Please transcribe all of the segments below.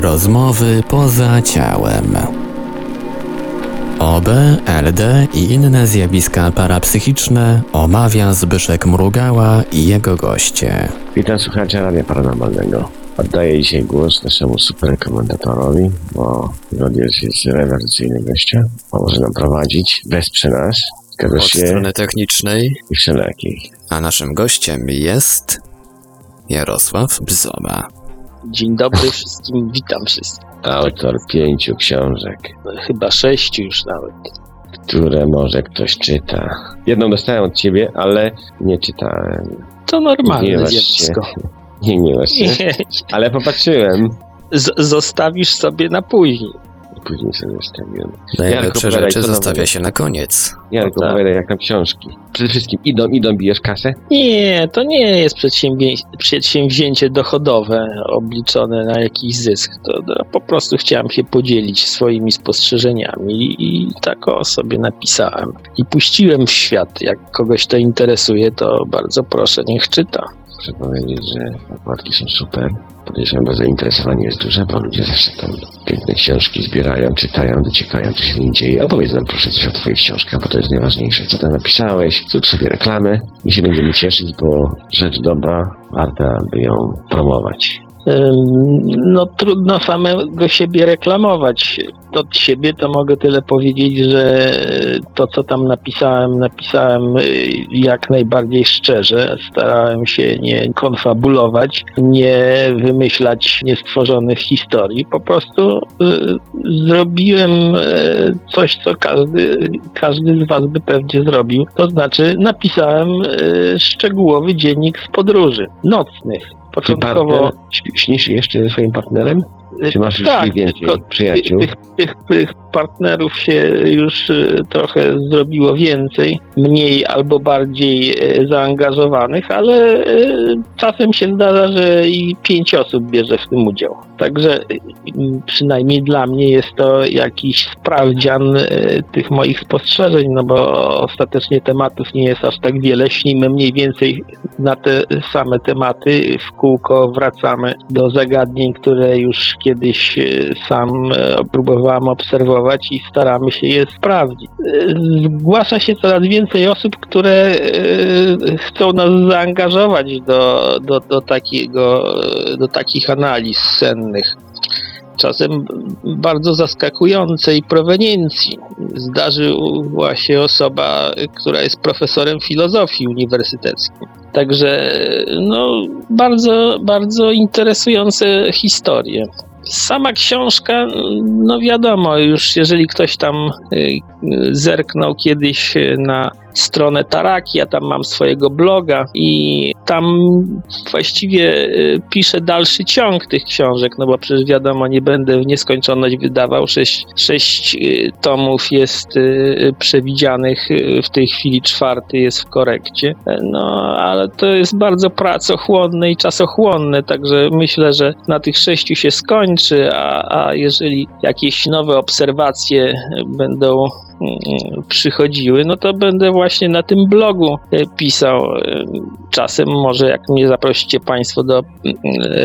Rozmowy poza ciałem. OB, LD i inne zjawiska parapsychiczne omawia Zbyszek Mrugała i jego goście. Witam słuchacze Radia Paranormalnego. Oddaję dzisiaj głos naszemu superrekomendatorowi, bo Rodius jest rewelacyjnym gościem. Pomoże nam prowadzić, wesprze nas. Zgadza Od się? strony technicznej, I wszelakich. a naszym gościem jest Jarosław Bzoba. Dzień dobry wszystkim, witam wszystkich. Autor pięciu książek, Chyba sześciu już nawet. które może ktoś czyta. Jedną dostałem od ciebie, ale nie czytałem. To normalne zjawisko. Nie, nie właśnie. Nie, Ale popatrzyłem. z- zostawisz sobie na później. Później sobie zostawiłem. Najlepsze opowiadaj, rzeczy zostawia się na koniec. Jarek, No tak. opowiadaj jak tam książki. Przede wszystkim idą, idą, bijesz kasę? Nie, to nie jest przedsięwzię- przedsięwzięcie dochodowe obliczone na jakiś zysk. To, to po prostu chciałem się podzielić swoimi spostrzeżeniami i tak o sobie napisałem. I puściłem w świat. Jak kogoś to interesuje, to bardzo proszę, niech czyta. Muszę powiedzieć, że okładki są super. Podejrzewam, że zainteresowanie jest duże, bo ludzie zawsze tam piękne książki zbierają, czytają, dociekają, co się nie dzieje. Opowiedz nam proszę coś o twoich książkach, bo to jest najważniejsze. Co tam napisałeś, zrób sobie reklamę i się będziemy cieszyć, bo rzecz dobra, warta by ją promować. No trudno samego siebie reklamować. Od siebie to mogę tyle powiedzieć, że to co tam napisałem, napisałem y, jak najbardziej szczerze. Starałem się nie konfabulować, nie wymyślać niestworzonych historii. Po prostu y, zrobiłem y, coś, co każdy, każdy z was by pewnie zrobił. To znaczy napisałem szczegółowy dziennik z podróży nocnych. Początkowo partner, śpi- śnisz jeszcze ze swoim partnerem? Czy masz już tak, więcej przyjaciół? Tych, tych, tych partnerów się już y, trochę zrobiło więcej, mniej albo bardziej y, zaangażowanych, ale y, czasem się zdarza, że i pięć osób bierze w tym udział. Także przynajmniej dla mnie jest to jakiś sprawdzian tych moich spostrzeżeń, no bo ostatecznie tematów nie jest aż tak wiele. Śnimy mniej więcej na te same tematy, w kółko wracamy do zagadnień, które już kiedyś e, sam e, próbowałem obserwować i staramy się je sprawdzić. E, Zgłasza się coraz więcej osób, które chcą nas zaangażować do, do, do, takiego, do takich analiz sennych. Czasem bardzo zaskakującej proweniencji. Zdarzyła się osoba, która jest profesorem filozofii uniwersyteckiej. Także no, bardzo, bardzo interesujące historie. Sama książka, no wiadomo, już jeżeli ktoś tam y, zerknął kiedyś na stronę Taraki, ja tam mam swojego bloga i tam właściwie y, piszę dalszy ciąg tych książek, no bo przecież wiadomo, nie będę w nieskończoność wydawał. Sześć, sześć y, tomów jest przewidzianych, w tej chwili czwarty jest w korekcie. No, ale to jest bardzo pracochłonne i czasochłonne, także myślę, że na tych sześciu się skończy, a, a jeżeli jakieś nowe obserwacje będą przychodziły, no to będę właśnie na tym blogu e, pisał. E, Czasem może jak mnie zaprosicie Państwo do mm,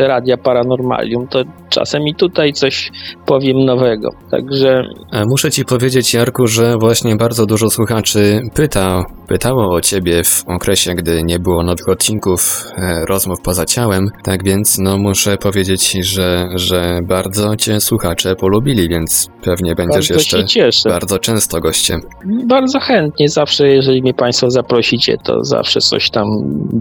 Radia Paranormalium, to czasem i tutaj coś powiem nowego. Także Muszę ci powiedzieć, Jarku, że właśnie bardzo dużo słuchaczy pyta, pytało o ciebie w okresie, gdy nie było nowych odcinków e, rozmów poza ciałem. Tak więc, no muszę powiedzieć, że, że bardzo cię słuchacze polubili, więc pewnie będziesz bardzo jeszcze bardzo często gościem. Bardzo chętnie, zawsze jeżeli mnie Państwo zaprosicie, to zawsze coś tam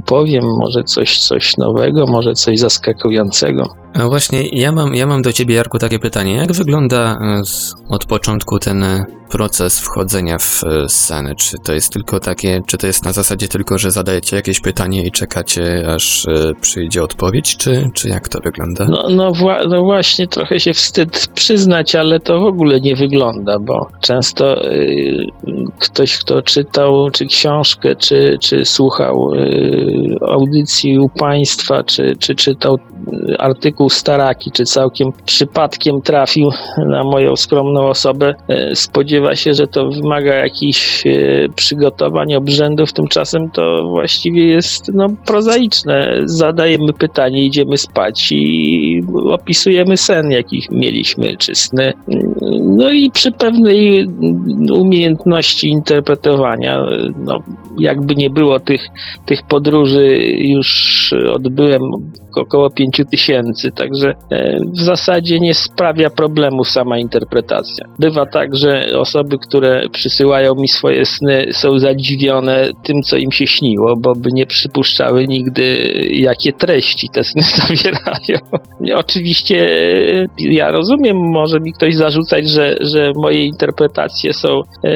powiem, może coś, coś nowego, może coś zaskakującego. A właśnie, ja mam, ja mam do ciebie, Jarku, takie pytanie. Jak wygląda e, z, od początku ten e, proces wchodzenia w e, scenę? Czy to jest tylko takie, czy to jest na zasadzie tylko, że zadajecie jakieś pytanie i czekacie, aż przyjdzie odpowiedź, czy, czy jak to wygląda? No, no, wła- no właśnie, trochę się wstyd przyznać, ale to w ogóle nie wygląda, bo często y, ktoś, kto czytał czy książkę, czy, czy słuchał y, audycji u państwa, czy, czy czytał y, Staraki, czy całkiem przypadkiem trafił na moją skromną osobę, y, spodziewa się, że to wymaga jakichś y, przygotowań, obrzędów, tymczasem to właściwie jest no, prozaiczne. Zadajemy pytanie, idziemy spać i opisujemy sen, jakich mieliśmy, czy sny. No i przy pewnej umiejętności interpretowania, no, jakby nie było tych, tych podróży, już odbyłem około 5 tysięcy, także e, w zasadzie nie sprawia problemu sama interpretacja. Bywa tak, że osoby, które przysyłają mi swoje sny, są zadziwione tym, co im się śniło, bo by nie przypuszczały nigdy, jakie treści te sny zawierają. Oczywiście e, ja rozumiem, może mi ktoś zarzucać, że, że moje interpretacje są e,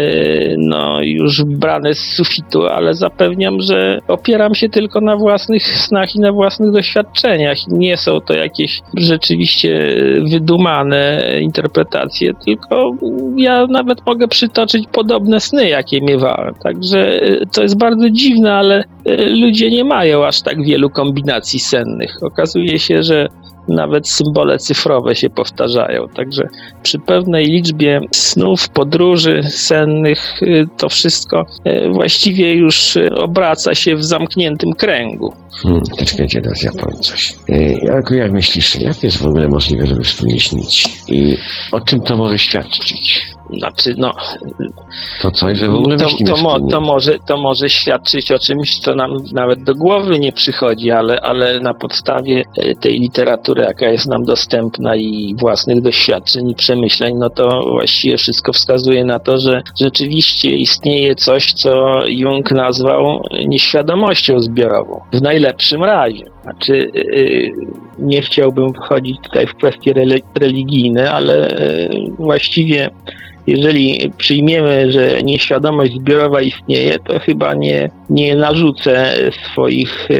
no, już brane z sufitu, ale zapewniam, że opieram się tylko na własnych snach i na własnych doświadczeniach. Nie są to jakieś rzeczywiście wydumane interpretacje, tylko ja nawet mogę przytoczyć podobne sny, jakie miewałem. Także e, to jest bardzo dziwne, ale e, ludzie nie mają aż tak wielu kombinacji sennych. Okazuje się, że nawet symbole cyfrowe się powtarzają. Także przy pewnej liczbie snów, podróży sennych, y, to wszystko y, właściwie już y, obraca się w zamkniętym kręgu. Hmm, czekajcie, teraz ja powiem coś. Jak, jak myślisz, jak jest w ogóle możliwe, żeby wspólnie śnić? I o czym to może świadczyć? Znaczy, no. To coś, że w ogóle to, to, mo, to, może, to może świadczyć o czymś, co nam nawet do głowy nie przychodzi, ale, ale na podstawie e, tej literatury, jaka jest nam dostępna i własnych doświadczeń i przemyśleń, no to właściwie wszystko wskazuje na to, że rzeczywiście istnieje coś, co Jung nazwał nieświadomością zbiorową. W najlepszym razie. Znaczy, yy, nie chciałbym wchodzić tutaj w kwestie religijne, ale właściwie jeżeli przyjmiemy, że nieświadomość zbiorowa istnieje, to chyba nie, nie narzucę swoich e,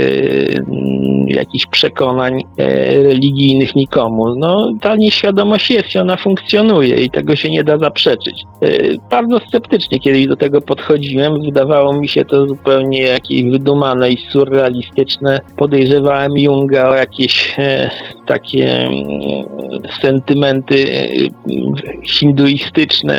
jakichś przekonań e, religijnych nikomu. No, ta nieświadomość jest ona funkcjonuje i tego się nie da zaprzeczyć. E, bardzo sceptycznie kiedyś do tego podchodziłem. Wydawało mi się to zupełnie jakieś wydumane i surrealistyczne. Podejrzewałem Junga o jakieś takie mm, sentymenty hinduistyczne,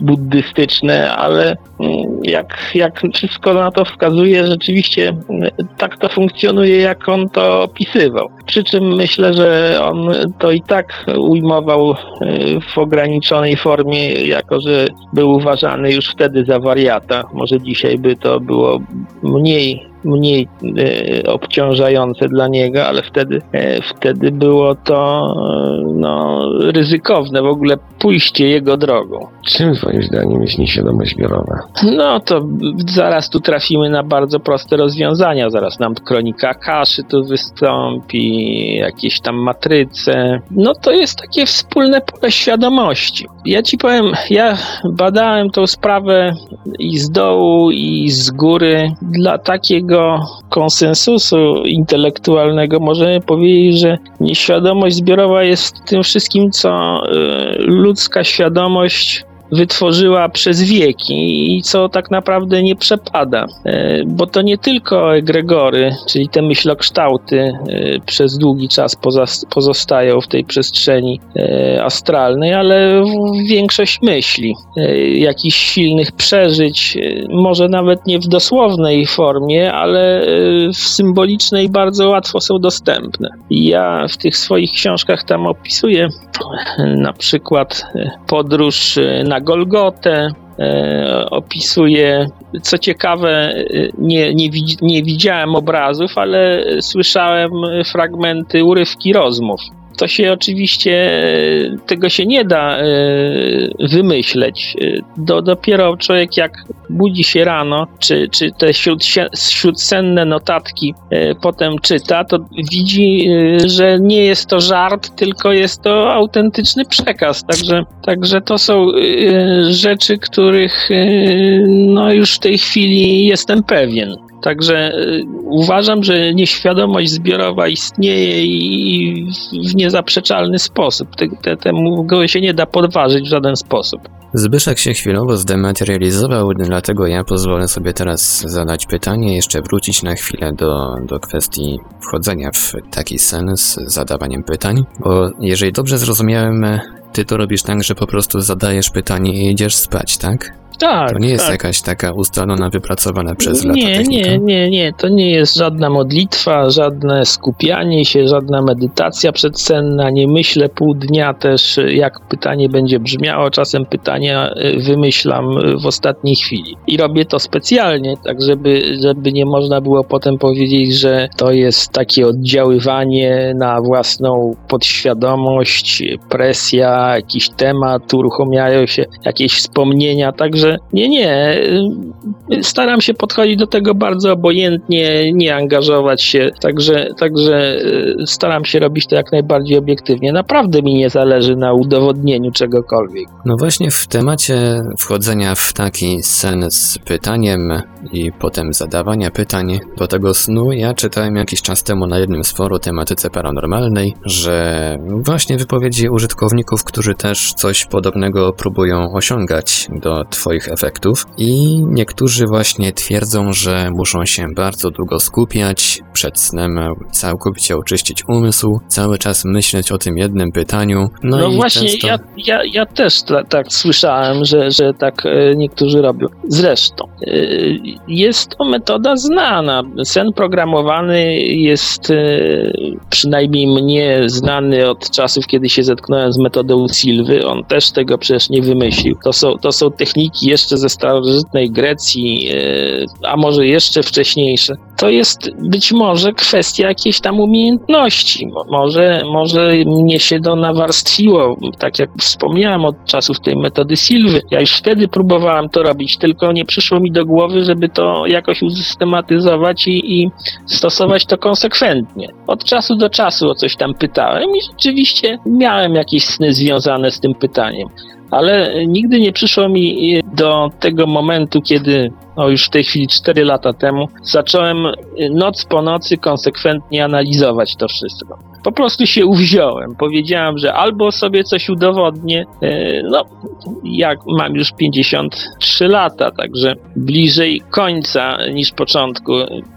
buddystyczne, ale mm, jak, jak wszystko na to wskazuje, rzeczywiście mm, tak to funkcjonuje, jak on to opisywał. Przy czym myślę, że on to i tak ujmował y, w ograniczonej formie, jako że był uważany już wtedy za wariata. Może dzisiaj by to było mniej mniej e, obciążające dla niego, ale wtedy, e, wtedy było to e, no, ryzykowne w ogóle pójście jego drogą. Czym twoim zdaniem jest nieświadomość zbiorowa? No to zaraz tu trafimy na bardzo proste rozwiązania. Zaraz nam kronika kaszy tu wystąpi, jakieś tam matryce. No to jest takie wspólne pole świadomości. Ja ci powiem, ja badałem tą sprawę i z dołu, i z góry. Dla takiego konsensusu intelektualnego możemy powiedzieć, że nieświadomość zbiorowa jest tym wszystkim, co y, ludzka świadomość wytworzyła przez wieki i co tak naprawdę nie przepada. E, Bo to nie tylko egregory, czyli te myślokształty e, przez długi czas pozostają w tej przestrzeni e, astralnej, ale większość myśli, jakichś silnych przeżyć, może nawet nie w dosłownej formie, ale w symbolicznej bardzo łatwo są dostępne. Ja w tych swoich książkach tam opisuję na przykład podróż e, na Golgotę, e, opisuje, co ciekawe, e, nie, nie, nie widziałem obrazów, ale słyszałem fragmenty, urywki rozmów. To się oczywiście, e, tego się nie da e, wymyśleć. E, Do, dopiero człowiek jak budzi się rano, czy, czy te śródsie- śródsenne notatki potem czyta, to widzi, że nie jest to żart, tylko jest to autentyczny przekaz. Także, także to są rzeczy, których no już w tej chwili jestem pewien. Także y, uważam, że nieświadomość zbiorowa istnieje i w niezaprzeczalny sposób. Te, te, temu się nie da podważyć w żaden sposób. Zbyszek się chwilowo zdematerializował, dlatego ja pozwolę sobie teraz zadać pytanie, jeszcze wrócić na chwilę do, do kwestii wchodzenia w taki sen z zadawaniem pytań, bo jeżeli dobrze zrozumiałem, ty to robisz tak, że po prostu zadajesz pytanie i idziesz spać, tak? Tak, To nie jest tak. jakaś taka ustalona, wypracowana przez lata Nie, technika. nie, nie, nie. To nie jest żadna modlitwa, żadne skupianie się, żadna medytacja przedsenna. Nie myślę pół dnia też, jak pytanie będzie brzmiało. Czasem pytania y, wymyślam y, w ostatniej chwili. I robię to specjalnie, tak żeby, żeby nie można było potem powiedzieć, że to jest takie oddziaływanie na własną podświadomość, presja, jakiś temat, uruchamiają się jakieś wspomnienia. Także nie, nie. y, Staram się podchodzić do tego bardzo obojętnie, nie angażować się, także, także y, staram się robić to jak najbardziej obiektywnie. Naprawdę mi nie zależy na udowodnieniu czegokolwiek. No właśnie w temacie wchodzenia w taki sen z pytaniem i potem zadawania pytań do tego snu, ja czytałem jakiś czas temu na jednym z forum tematyce paranormalnej, że właśnie wypowiedzi użytkowników, którzy też coś podobnego próbują osiągać do Twoich efektów i niektórzy właśnie twierdzą, że muszą się bardzo długo skupiać, przed snem całkowicie oczyścić umysł, cały czas myśleć o tym jednym pytaniu. No, No, właśnie, często... ja, ja, ja też ta, tak słyszałem, że, że tak e, niektórzy robią. Zresztą, e, jest to metoda znana. Sen programowany jest e, przynajmniej mnie znany od czasów, kiedy się zetknąłem z metodą Silwy. On też tego przecież nie wymyślił. To są, to są techniki jeszcze ze starożytnej Grecji, e, a może jeszcze wcześniejsze. To jest być może kwestia jakiejś tam umiejętności. Mo- Może, może mnie się to nawarstwiło, tak jak wspomniałem od czasów tej metody Silwy. Ja już wtedy próbowałem to robić, tylko nie przyszło mi do głowy, żeby to jakoś usystematyzować i, i stosować to konsekwentnie. Od czasu do czasu o coś tam pytałem i rzeczywiście miałem jakieś sny związane z tym pytaniem. Ale nigdy nie przyszło mi do tego momentu, kiedy, o już w tej chwili 4 lata temu, zacząłem noc po nocy konsekwentnie analizować to wszystko. Po prostu się uwziąłem. Powiedziałem, że albo sobie coś udowodnię. e, No, jak mam już 53 lata, także bliżej końca niż początku.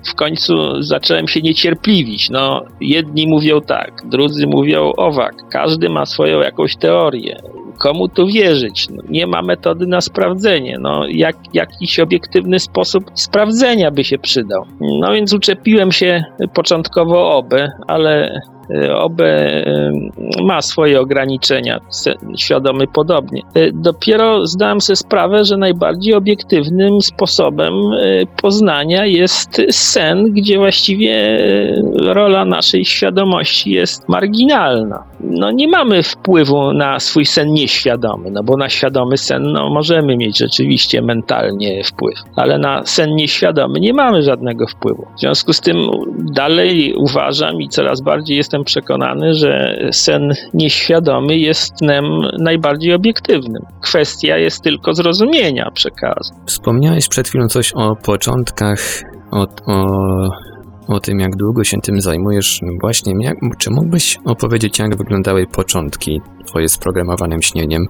W końcu zacząłem się niecierpliwić. No, jedni mówią tak, drudzy mówią owak. Każdy ma swoją jakąś teorię komu tu wierzyć? No, nie ma metody na sprawdzenie. No, jak, jakiś obiektywny sposób sprawdzenia by się przydał. No więc uczepiłem się początkowo OBE, ale OBE y, ma swoje ograniczenia, świadomy podobnie. Y, Dopiero zdałem sobie sprawę, że najbardziej obiektywnym sposobem poznania jest sen, gdzie właściwie rola naszej świadomości jest marginalna. No nie mamy wpływu na swój sen nieświadomy, no bo na świadomy sen no, możemy mieć rzeczywiście mentalnie wpływ, ale na sen nieświadomy nie mamy żadnego wpływu. W związku z tym dalej uważam i coraz bardziej jestem przekonany, że sen nieświadomy jest snem najbardziej obiektywnym. Kwestia jest tylko zrozumienia przekazu. Wspomniałeś przed chwilą coś o początkach, o, o, o tym, jak długo się tym zajmujesz. Właśnie, jak, czy mógłbyś opowiedzieć, jak wyglądały początki twoje z programowanym śnieniem?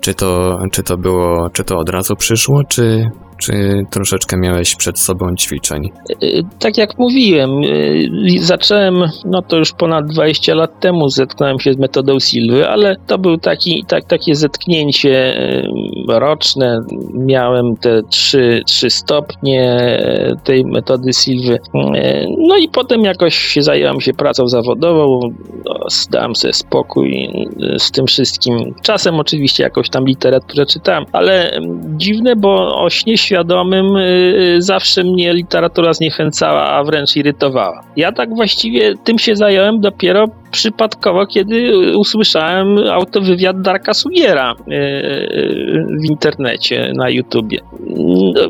Czy to, czy to było, czy to od razu przyszło, czy, czy troszeczkę miałeś przed sobą ćwiczeń? Y, Tak jak mówiłem, y, zacząłem, no to już ponad 20 lat temu zetknąłem się z metodą Silwy, ale to był taki, tak, takie zetknięcie y, roczne. Miałem te trzy, trzy stopnie tej metody Silwy. No i potem jakoś zająłem się pracą zawodową, no, zdałem sobie spokój z tym wszystkim. Czasem oczywiście jakąś tam literaturę czytałem, ale dziwne, bo o śnie świadomym y, zawsze mnie literatura zniechęcała, a wręcz irytowała. Ja tak właściwie tym się zająłem dopiero przypadkowo, kiedy usłyszałem autowywiad Darka Sugiera y, y, w internecie, na YouTubie.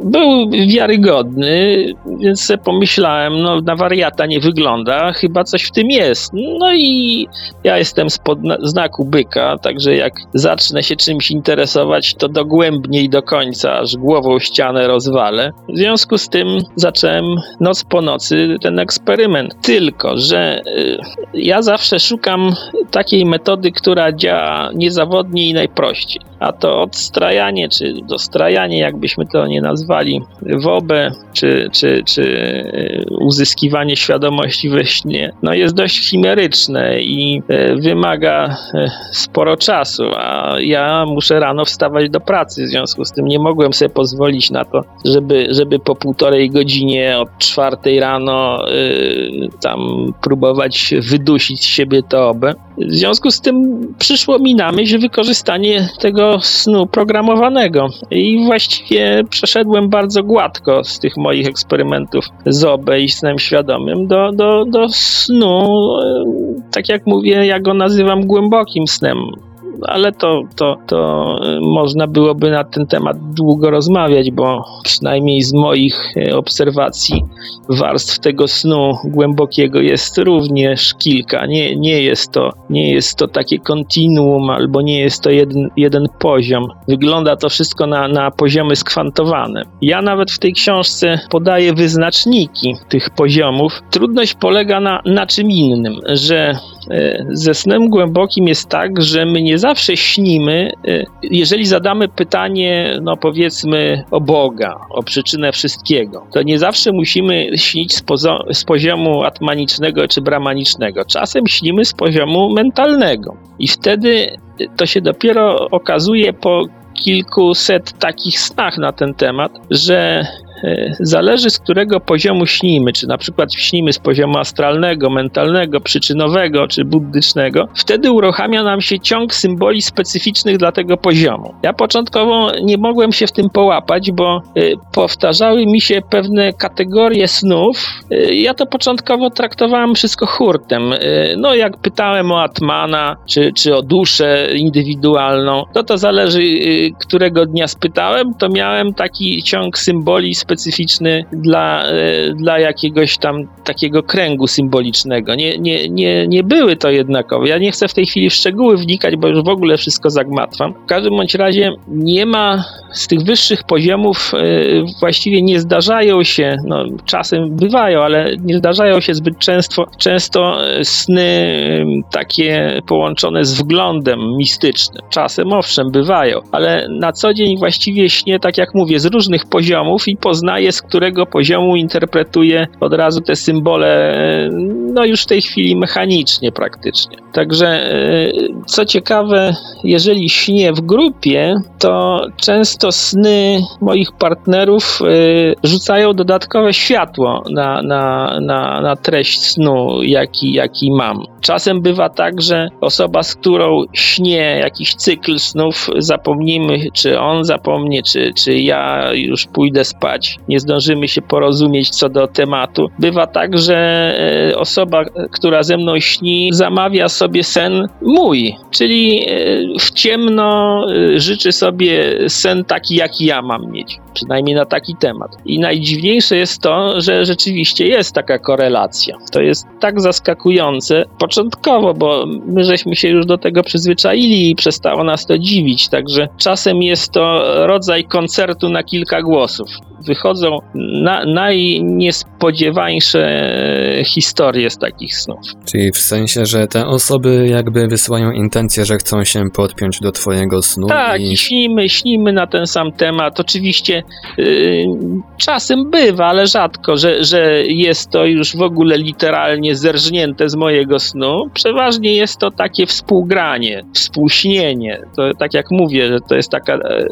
Był wiarygodny, więc sobie pomyślałem, no na wariata nie wygląda, chyba coś w tym jest. No i ja jestem spod znaku byka, także jak zacznę się czymś interesować, to dogłębnie i do końca, aż głową ścianę rozwalę. W związku z tym zacząłem noc po nocy ten eksperyment. Tylko, że y, ja zawsze zawsze szukam takiej metody, która działa niezawodnie i najprościej. A to odstrajanie, czy dostrajanie, jakbyśmy to nie nazwali, wobę, czy, czy, czy y, uzyskiwanie świadomości we śnie, no jest dość chimeryczne i y, wymaga y, sporo czasu, a ja muszę rano wstawać do pracy, w związku z tym nie mogłem sobie pozwolić na to, żeby, żeby po półtorej godzinie od czwartej rano tam próbować wydusić z siebie to obę. W związku z tym przyszło mi na myśl wykorzystanie tego snu programowanego i właściwie przeszedłem bardzo gładko z tych moich eksperymentów z OB i snem świadomym do, do, do snu, e, tak jak mówię, ja go nazywam głębokim snem ale to, to, to y, można byłoby na ten temat długo rozmawiać, bo przynajmniej z moich y, obserwacji warstw tego snu głębokiego jest również kilka. Nie, nie, jest, to, nie jest to takie kontinuum albo nie jest to jeden, jeden poziom. Wygląda to wszystko na, na poziomy skwantowane. Ja nawet w tej książce podaję wyznaczniki tych poziomów. Trudność polega na, na czym innym, że ze snem głębokim jest tak, że my nie zawsze śnimy, e, jeżeli zadamy pytanie, no powiedzmy, o Boga, o przyczynę wszystkiego, to nie zawsze musimy śnić z, pozo- z poziomu atmanicznego czy bramanicznego. Czasem śnimy z poziomu mentalnego. I wtedy to się dopiero okazuje po kilkuset takich snach na ten temat, że E, zależy z którego poziomu śnimy, czy na przykład śnimy z poziomu astralnego, mentalnego, przyczynowego czy buddycznego, wtedy uruchamia nam się ciąg symboli specyficznych dla tego poziomu. Ja początkowo nie mogłem się w tym połapać, bo e, powtarzały mi się pewne kategorie snów. E, ja to początkowo traktowałem wszystko hurtem. No jak pytałem o Atmana, czy, czy o duszę indywidualną, to to zależy którego dnia spytałem, to miałem taki ciąg symboli specyficznych specyficzny dla, e, dla jakiegoś tam takiego kręgu symbolicznego. Nie, nie, nie, nie były to jednakowe. Ja nie chcę w tej chwili w szczegóły wnikać, bo już w ogóle wszystko zagmatwam. W każdym bądź razie nie ma z tych wyższych poziomów e, właściwie nie zdarzają się, no czasem bywają, ale nie zdarzają się zbyt często, często e, sny takie połączone z wglądem mistycznym. Czasem owszem, bywają, ale na co dzień właściwie śnie, tak jak mówię, z różnych poziomów i poznaję poznaje, z którego poziomu interpretuje od razu te symbole, no już w tej chwili mechanicznie praktycznie. Także e, co ciekawe, jeżeli śnię w grupie, to często sny moich partnerów e, rzucają dodatkowe światło na, na, na, na treść snu, jaki, jaki mam. Czasem bywa tak, że osoba, z którą śnię jakiś cykl snów, zapomnimy, czy on zapomnie, czy, czy ja już pójdę spać, nie zdążymy się porozumieć co do tematu. Bywa tak, że e, osoba, która ze mną śni, zamawia sobie sen mój, czyli e, w ciemno e, życzy sobie sen taki, jaki ja mam mieć przynajmniej na taki temat. I najdziwniejsze jest to, że rzeczywiście jest taka korelacja. To jest tak zaskakujące początkowo, bo my żeśmy się już do tego przyzwyczaili i przestało nas to dziwić, także czasem jest to rodzaj koncertu na kilka głosów wychodzą na, najniespodziewańsze historie z takich snów. Czyli w sensie, że te osoby jakby wysyłają intencję, że chcą się podpiąć do twojego snu. Tak, i... śnimy, śnimy na ten sam temat. Oczywiście yy, czasem bywa, ale rzadko, że, że jest to już w ogóle literalnie zerżnięte z mojego snu. Przeważnie jest to takie współgranie, współśnienie. To tak jak mówię, że to jest taka e,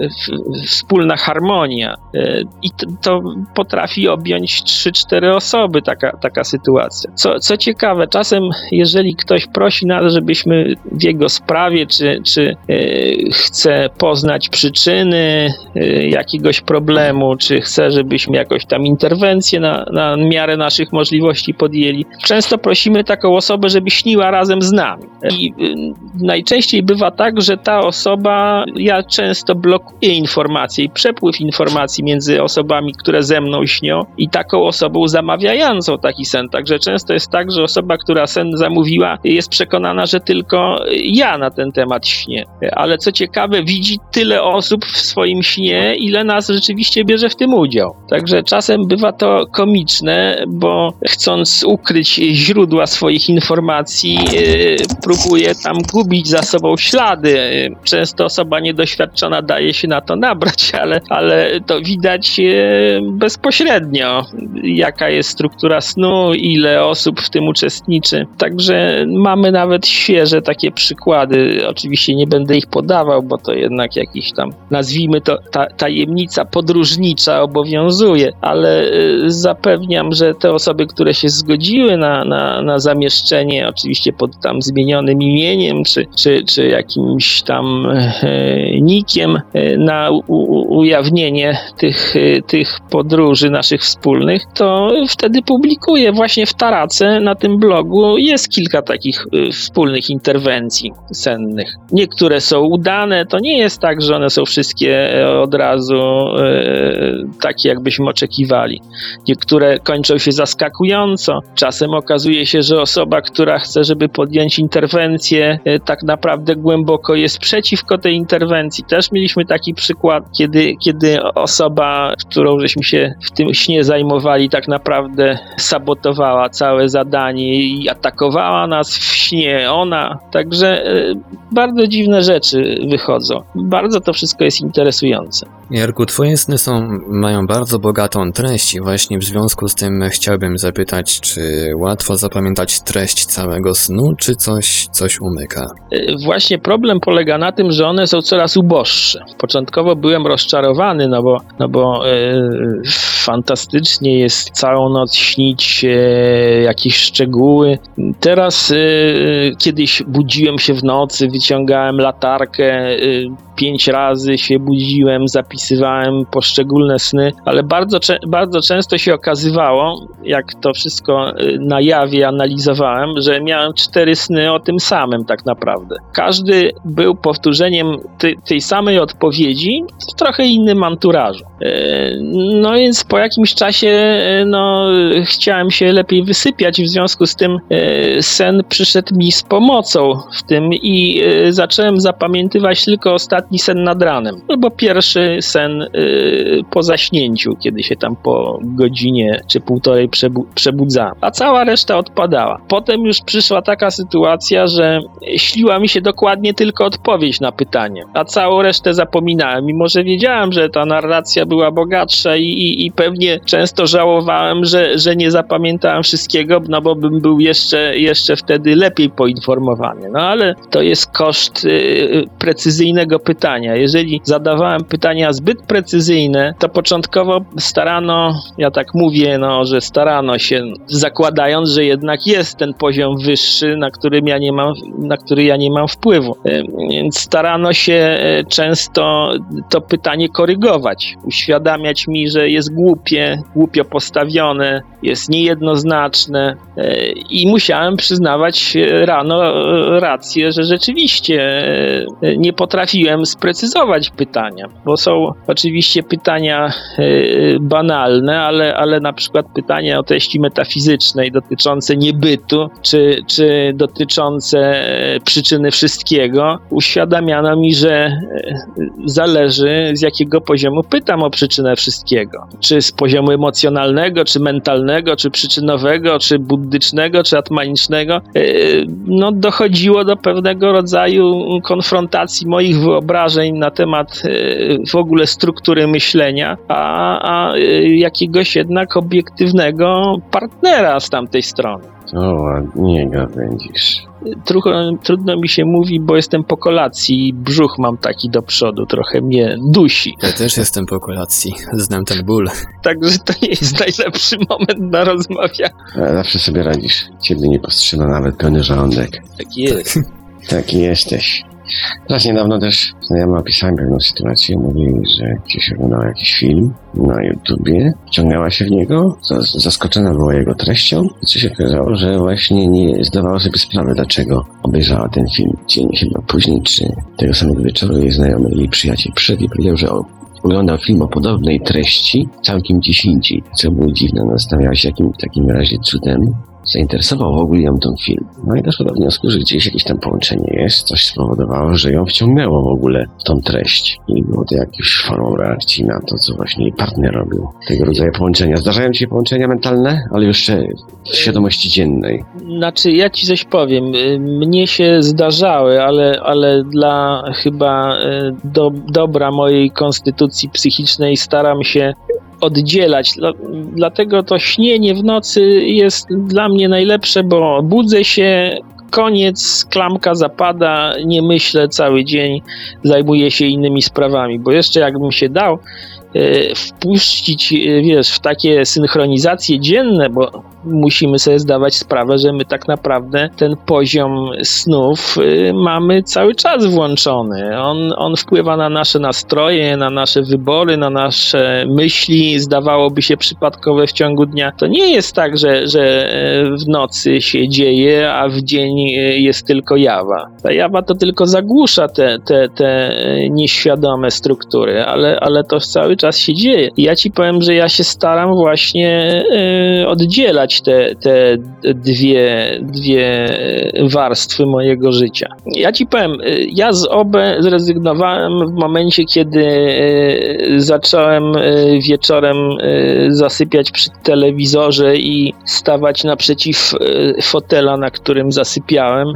wspólna harmonia. E, I to potrafi objąć 3-4 osoby taka, taka sytuacja. Co, co ciekawe, czasem jeżeli ktoś prosi nas, żebyśmy w jego sprawie, czy, czy yy, chce poznać przyczyny yy, jakiegoś problemu, czy chce, żebyśmy jakoś tam interwencję na, na miarę naszych możliwości podjęli, często prosimy taką osobę, żeby śniła razem z nami. I yy, najczęściej bywa tak, że ta osoba, ja często blokuję informacje i przepływ informacji między osobami, które ze mną śnią i taką osobą zamawiającą taki sen. Także często jest tak, że osoba, która sen zamówiła, jest przekonana, że tylko ja na ten temat śnię. Ale co ciekawe, widzi tyle osób w swoim śnie, ile nas rzeczywiście bierze w tym udział. Także czasem bywa to komiczne, bo chcąc ukryć źródła swoich informacji, yy, próbuje tam gubić za sobą ślady. Często osoba niedoświadczona daje się na to nabrać, ale, ale to widać yy, bezpośrednio, jaka jest struktura snu, ile osób w tym uczestniczy. Także mamy nawet świeże takie przykłady. Oczywiście nie będę ich podawał, bo to jednak jakiś tam, nazwijmy to, ta, tajemnica podróżnicza obowiązuje, ale y, zapewniam, że te osoby, które się zgodziły na, na, na zamieszczenie, oczywiście pod tam zmienionym imieniem, czy, czy, czy jakimś tam e, nikiem e, na u, ujawnienie tych, e, podróży naszych wspólnych, to wtedy publikuję właśnie w Tarace na tym blogu jest kilka takich y, wspólnych interwencji sennych. Niektóre są udane, to nie jest tak, że one są wszystkie e, od razu e, takie, jakbyśmy oczekiwali. Niektóre kończą się zaskakująco. Czasem okazuje się, że osoba, która chce, żeby podjąć interwencję, e, tak naprawdę głęboko jest przeciwko tej interwencji. Też mieliśmy taki przykład, kiedy, kiedy osoba, którą żeśmy się w tym śnie zajmowali, tak naprawdę sabotowała całe zadanie i atakowała nas w śnie. Ona. Także e, bardzo dziwne rzeczy wychodzą. Bardzo to wszystko jest interesujące. Jarku, twoje sny są, mają bardzo bogatą treść i właśnie w związku z tym chciałbym zapytać, czy łatwo zapamiętać treść całego snu, czy coś, coś umyka? E, Właśnie problem polega na tym, że one są coraz uboższe. Początkowo byłem rozczarowany, no bo, no bo e, fantastycznie jest całą noc śnić jakieś szczegóły. Teraz e, kiedyś budziłem się w nocy, wyciągałem latarkę, e, pięć razy się budziłem, zapisywałem poszczególne sny, ale bardzo, bardzo często się okazywało, jak to wszystko y, na jawie analizowałem, że miałem cztery sny o tym samym tak naprawdę. Każdy był powtórzeniem tej samej odpowiedzi w trochę innym anturażu. No więc po jakimś czasie y, no, chciałem się lepiej wysypiać, w związku z tym y, sen przyszedł mi z pomocą w tym i y, zacząłem zapamiętywać tylko ostatni sen nad ranem, albo pierwszy sen po zaśnięciu, kiedy się tam po godzinie czy półtorej przebu- przebudzałem, a cała reszta odpadała. Potem już przyszła taka sytuacja, że śliła mi się dokładnie tylko odpowiedź na pytanie, a całą resztę zapominałem, mimo że wiedziałem, że ta narracja była i, i, i pewnie często żałowałem, że, że nie zapamiętałem wszystkiego, no bo bym był jeszcze, jeszcze wtedy lepiej poinformowany. No ale to jest koszt y, precyzyjnego pytania. Jeżeli zadawałem pytania zbyt precyzyjne, to początkowo starano, ja tak mówię, no, że starano się, zakładając, że jednak jest ten poziom wyższy, na którym ja nie mam, na który ja nie mam wpływu. Y, Więc starano się y, często to pytanie korygować, uświadamiać mi, że jest głupie, głupio postawione, jest niejednoznaczne y, i musiałem przyznawać y, rano y, rację, że rzeczywiście nie potrafiłem sprecyzować pytania, bo są oczywiście pytania banalne, ale, ale na przykład pytania o treści metafizycznej dotyczące niebytu, czy, czy dotyczące e, przyczyny wszystkiego, uświadamiano mi, że e, zależy z jakiego poziomu pytam o przyczynę wszystkiego. Czy z poziomu emocjonalnego, czy mentalnego, czy przyczynowego, czy buddycznego, czy atmanicznego. E, No, dochodziło do pewnego rodzaju konfrontacji moich wyobrażeń na temat e, w ogóle struktury myślenia, a, a e, jakiegoś jednak obiektywnego partnera z tamtej strony. O, ładnie gawędzisz. Trochę trudno mi się mówi, bo jestem po kolacji i brzuch mam taki do przodu, trochę mnie dusi. Ja też jestem po kolacji, znam ten ból. Także to nie jest najlepszy moment na rozmawianie. Zawsze sobie radzisz. Ciebie nie powstrzyma nawet pełny żołądek. Tak jest. Taki jesteś. Teraz niedawno też znajomy opisałem pewną sytuację. Mówili, że gdzieś oglądała jakiś film na YouTubie, wciągnęła się w niego, zas- zaskoczona była jego treścią co się okazało, że właśnie nie zdawała sobie sprawy, dlaczego obejrzała ten film. Dzień chyba później, czy tego samego wieczoru jej znajomy, jej przyjaciel przyszedł i powiedział, że oglądał film o podobnej treści całkiem gdzieś co było dziwne. No, Zastanawiał się, jakim takim razie cudem zainteresował w ogóle ją ten film. No i doszło do wniosku, że gdzieś jakieś tam połączenie jest, coś spowodowało, że ją wciągnęło w ogóle w tą treść. I było to jakąś formą reakcji na to, co właśnie jej partner robił. Tego rodzaju połączenia. Zdarzają się połączenia mentalne, ale jeszcze w świadomości dziennej. Znaczy, ja ci coś powiem. Y, Mnie się zdarzały, ale, ale dla chyba y, do, dobra mojej konstytucji psychicznej staram się oddzielać. Dla, dlatego to śnienie w nocy jest dla mnie najlepsze, bo budzę się, koniec, klamka zapada, nie myślę cały dzień, zajmuję się innymi sprawami, bo jeszcze jakbym się dał wpuścić, e, wiesz, w takie synchronizacje dzienne, bo musimy sobie zdawać sprawę, że my tak naprawdę ten poziom snów y, mamy cały czas włączony. On, on wpływa na nasze nastroje, na nasze wybory, na nasze myśli, zdawałoby się przypadkowe w ciągu dnia. To nie jest tak, że, że e, w nocy się dzieje, a w dzień e, jest tylko jawa. Ta jawa to tylko zagłusza te, te, te e, nieświadome struktury, ale, ale to cały czas się dzieje. I ja ci powiem, że ja się staram właśnie e, oddzielać te, te dwie, dwie warstwy mojego życia. Ja ci powiem, e, ja z OBE zrezygnowałem w momencie, kiedy e, zacząłem e, wieczorem e, zasypiać przy telewizorze i stawać naprzeciw e, fotela, na którym zasypiałem,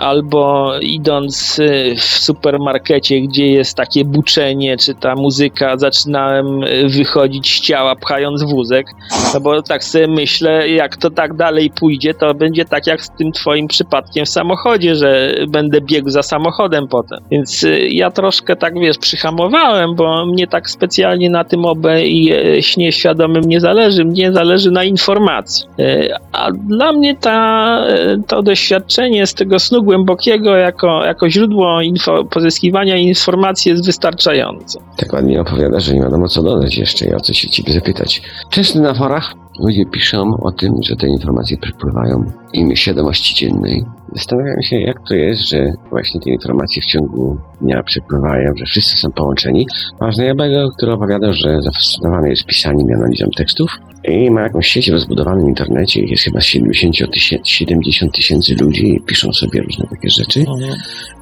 albo idąc w supermarkecie, gdzie jest takie buczenie, czy ta muzyka, zaczynałem e, wychodzić z ciała, pchając wózek, no bo tak sobie myślę, jak to tak dalej pójdzie, to będzie tak jak z tym twoim przypadkiem w samochodzie, że będę biegł za samochodem potem. Więc y, ja troszkę tak, wiesz, przyhamowałem, bo mnie tak specjalnie na tym OB i śnie świadomym nie zależy. Mnie zależy na informacji. E, A dla mnie ta, to doświadczenie z tego snu głębokiego jako, jako źródło info, pozyskiwania informacji jest wystarczające. Tak ładnie opowiada, że nie wiadomo co dodać jeszcze i o co się ciebie zapytać. Często na forach ludzie piszą o tym, że te informacje przypływają im świadomości dziennej. Zastanawiam się, jak to jest, że właśnie te informacje w ciągu dnia przypływają, że wszyscy są połączeni. Masz znajomego, który opowiada, że zafascynowany jest pisaniem i analizą tekstów i ma jakąś sieć rozbudowaną w internecie. Jest chyba 70 tysięcy, 70 tysięcy ludzi i piszą sobie różne takie rzeczy.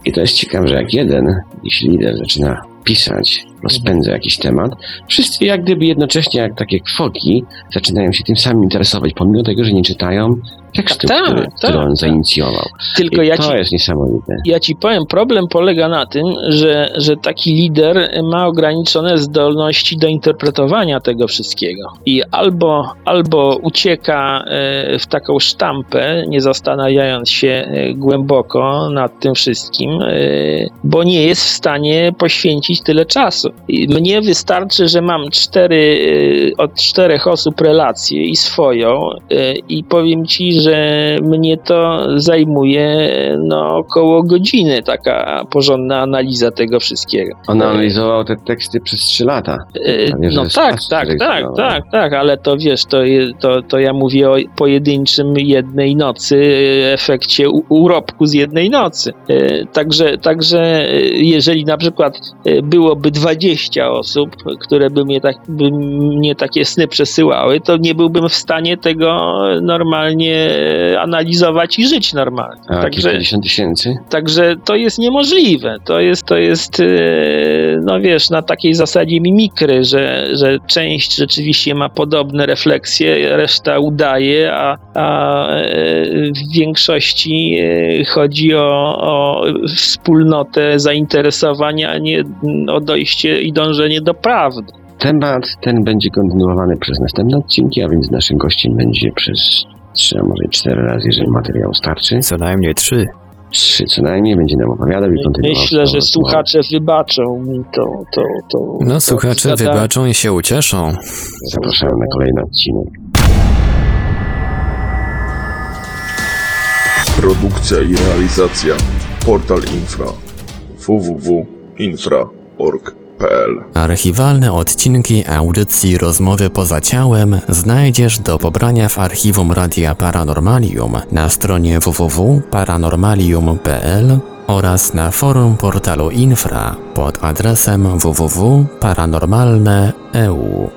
I to jest ciekawe, że jak jeden, jeśli lider zaczyna pisać, rozpędza jakiś temat, wszyscy jak gdyby jednocześnie, jak takie kwoki, zaczynają się tym samym interesować, pomimo tego, że nie czytają tekstu, Tak, który, tak, który on zainicjował. Tylko I ja to ci, jest niesamowite. Ja ci powiem, problem polega na tym, że, że taki lider ma ograniczone zdolności do interpretowania tego wszystkiego. I albo, albo ucieka e, w taką sztampę, nie zastanawiając się e, głęboko nad tym wszystkim, e, bo nie jest w stanie poświęcić tyle czasu. Mnie wystarczy, że mam cztery, od czterech osób relacje i swoją i powiem ci, że mnie to zajmuje no, około godziny, taka porządna analiza tego wszystkiego. On analizował te teksty przez trzy lata. E, że No tak, tak, tak, no. tak, tak, ale to wiesz, to, to, to ja mówię o pojedynczym jednej nocy, e, efekcie urobku z jednej nocy. E, Także, także jeżeli na przykład byłoby 20 osób, które by mnie, tak, by mnie takie sny przesyłały, to nie byłbym w stanie tego normalnie analizować i żyć normalnie. A Także, kilkadziesiąt tysięcy? Także to jest niemożliwe. To jest, to jest e, no wiesz, na takiej zasadzie mimikry, że, że część rzeczywiście ma podobne refleksje, reszta udaje, a, a e, w większości e, chodzi o, o wspólnotę zainteresowania, a nie o dojście i dążenie do prawdy. Temat ten będzie kontynuowany przez następne odcinki, a więc naszym gościem będzie przez trzy, a może cztery razy, jeżeli materiał starczy. Co najmniej trzy. Trzy co najmniej będzie nam opowiadał i kontynuował. Myślę, że słuchacze wybaczą mi to. to, to No to słuchacze zada- wybaczą i się ucieszą. Zapraszamy na kolejny odcinek. Produkcja i realizacja Portal Infra Archiwalne odcinki audycji Rozmowy poza ciałem znajdziesz do pobrania w archiwum Radia Paranormalium na stronie www.paranormalium.pl oraz na forum portalu Infra pod adresem www.paranormalne.eu.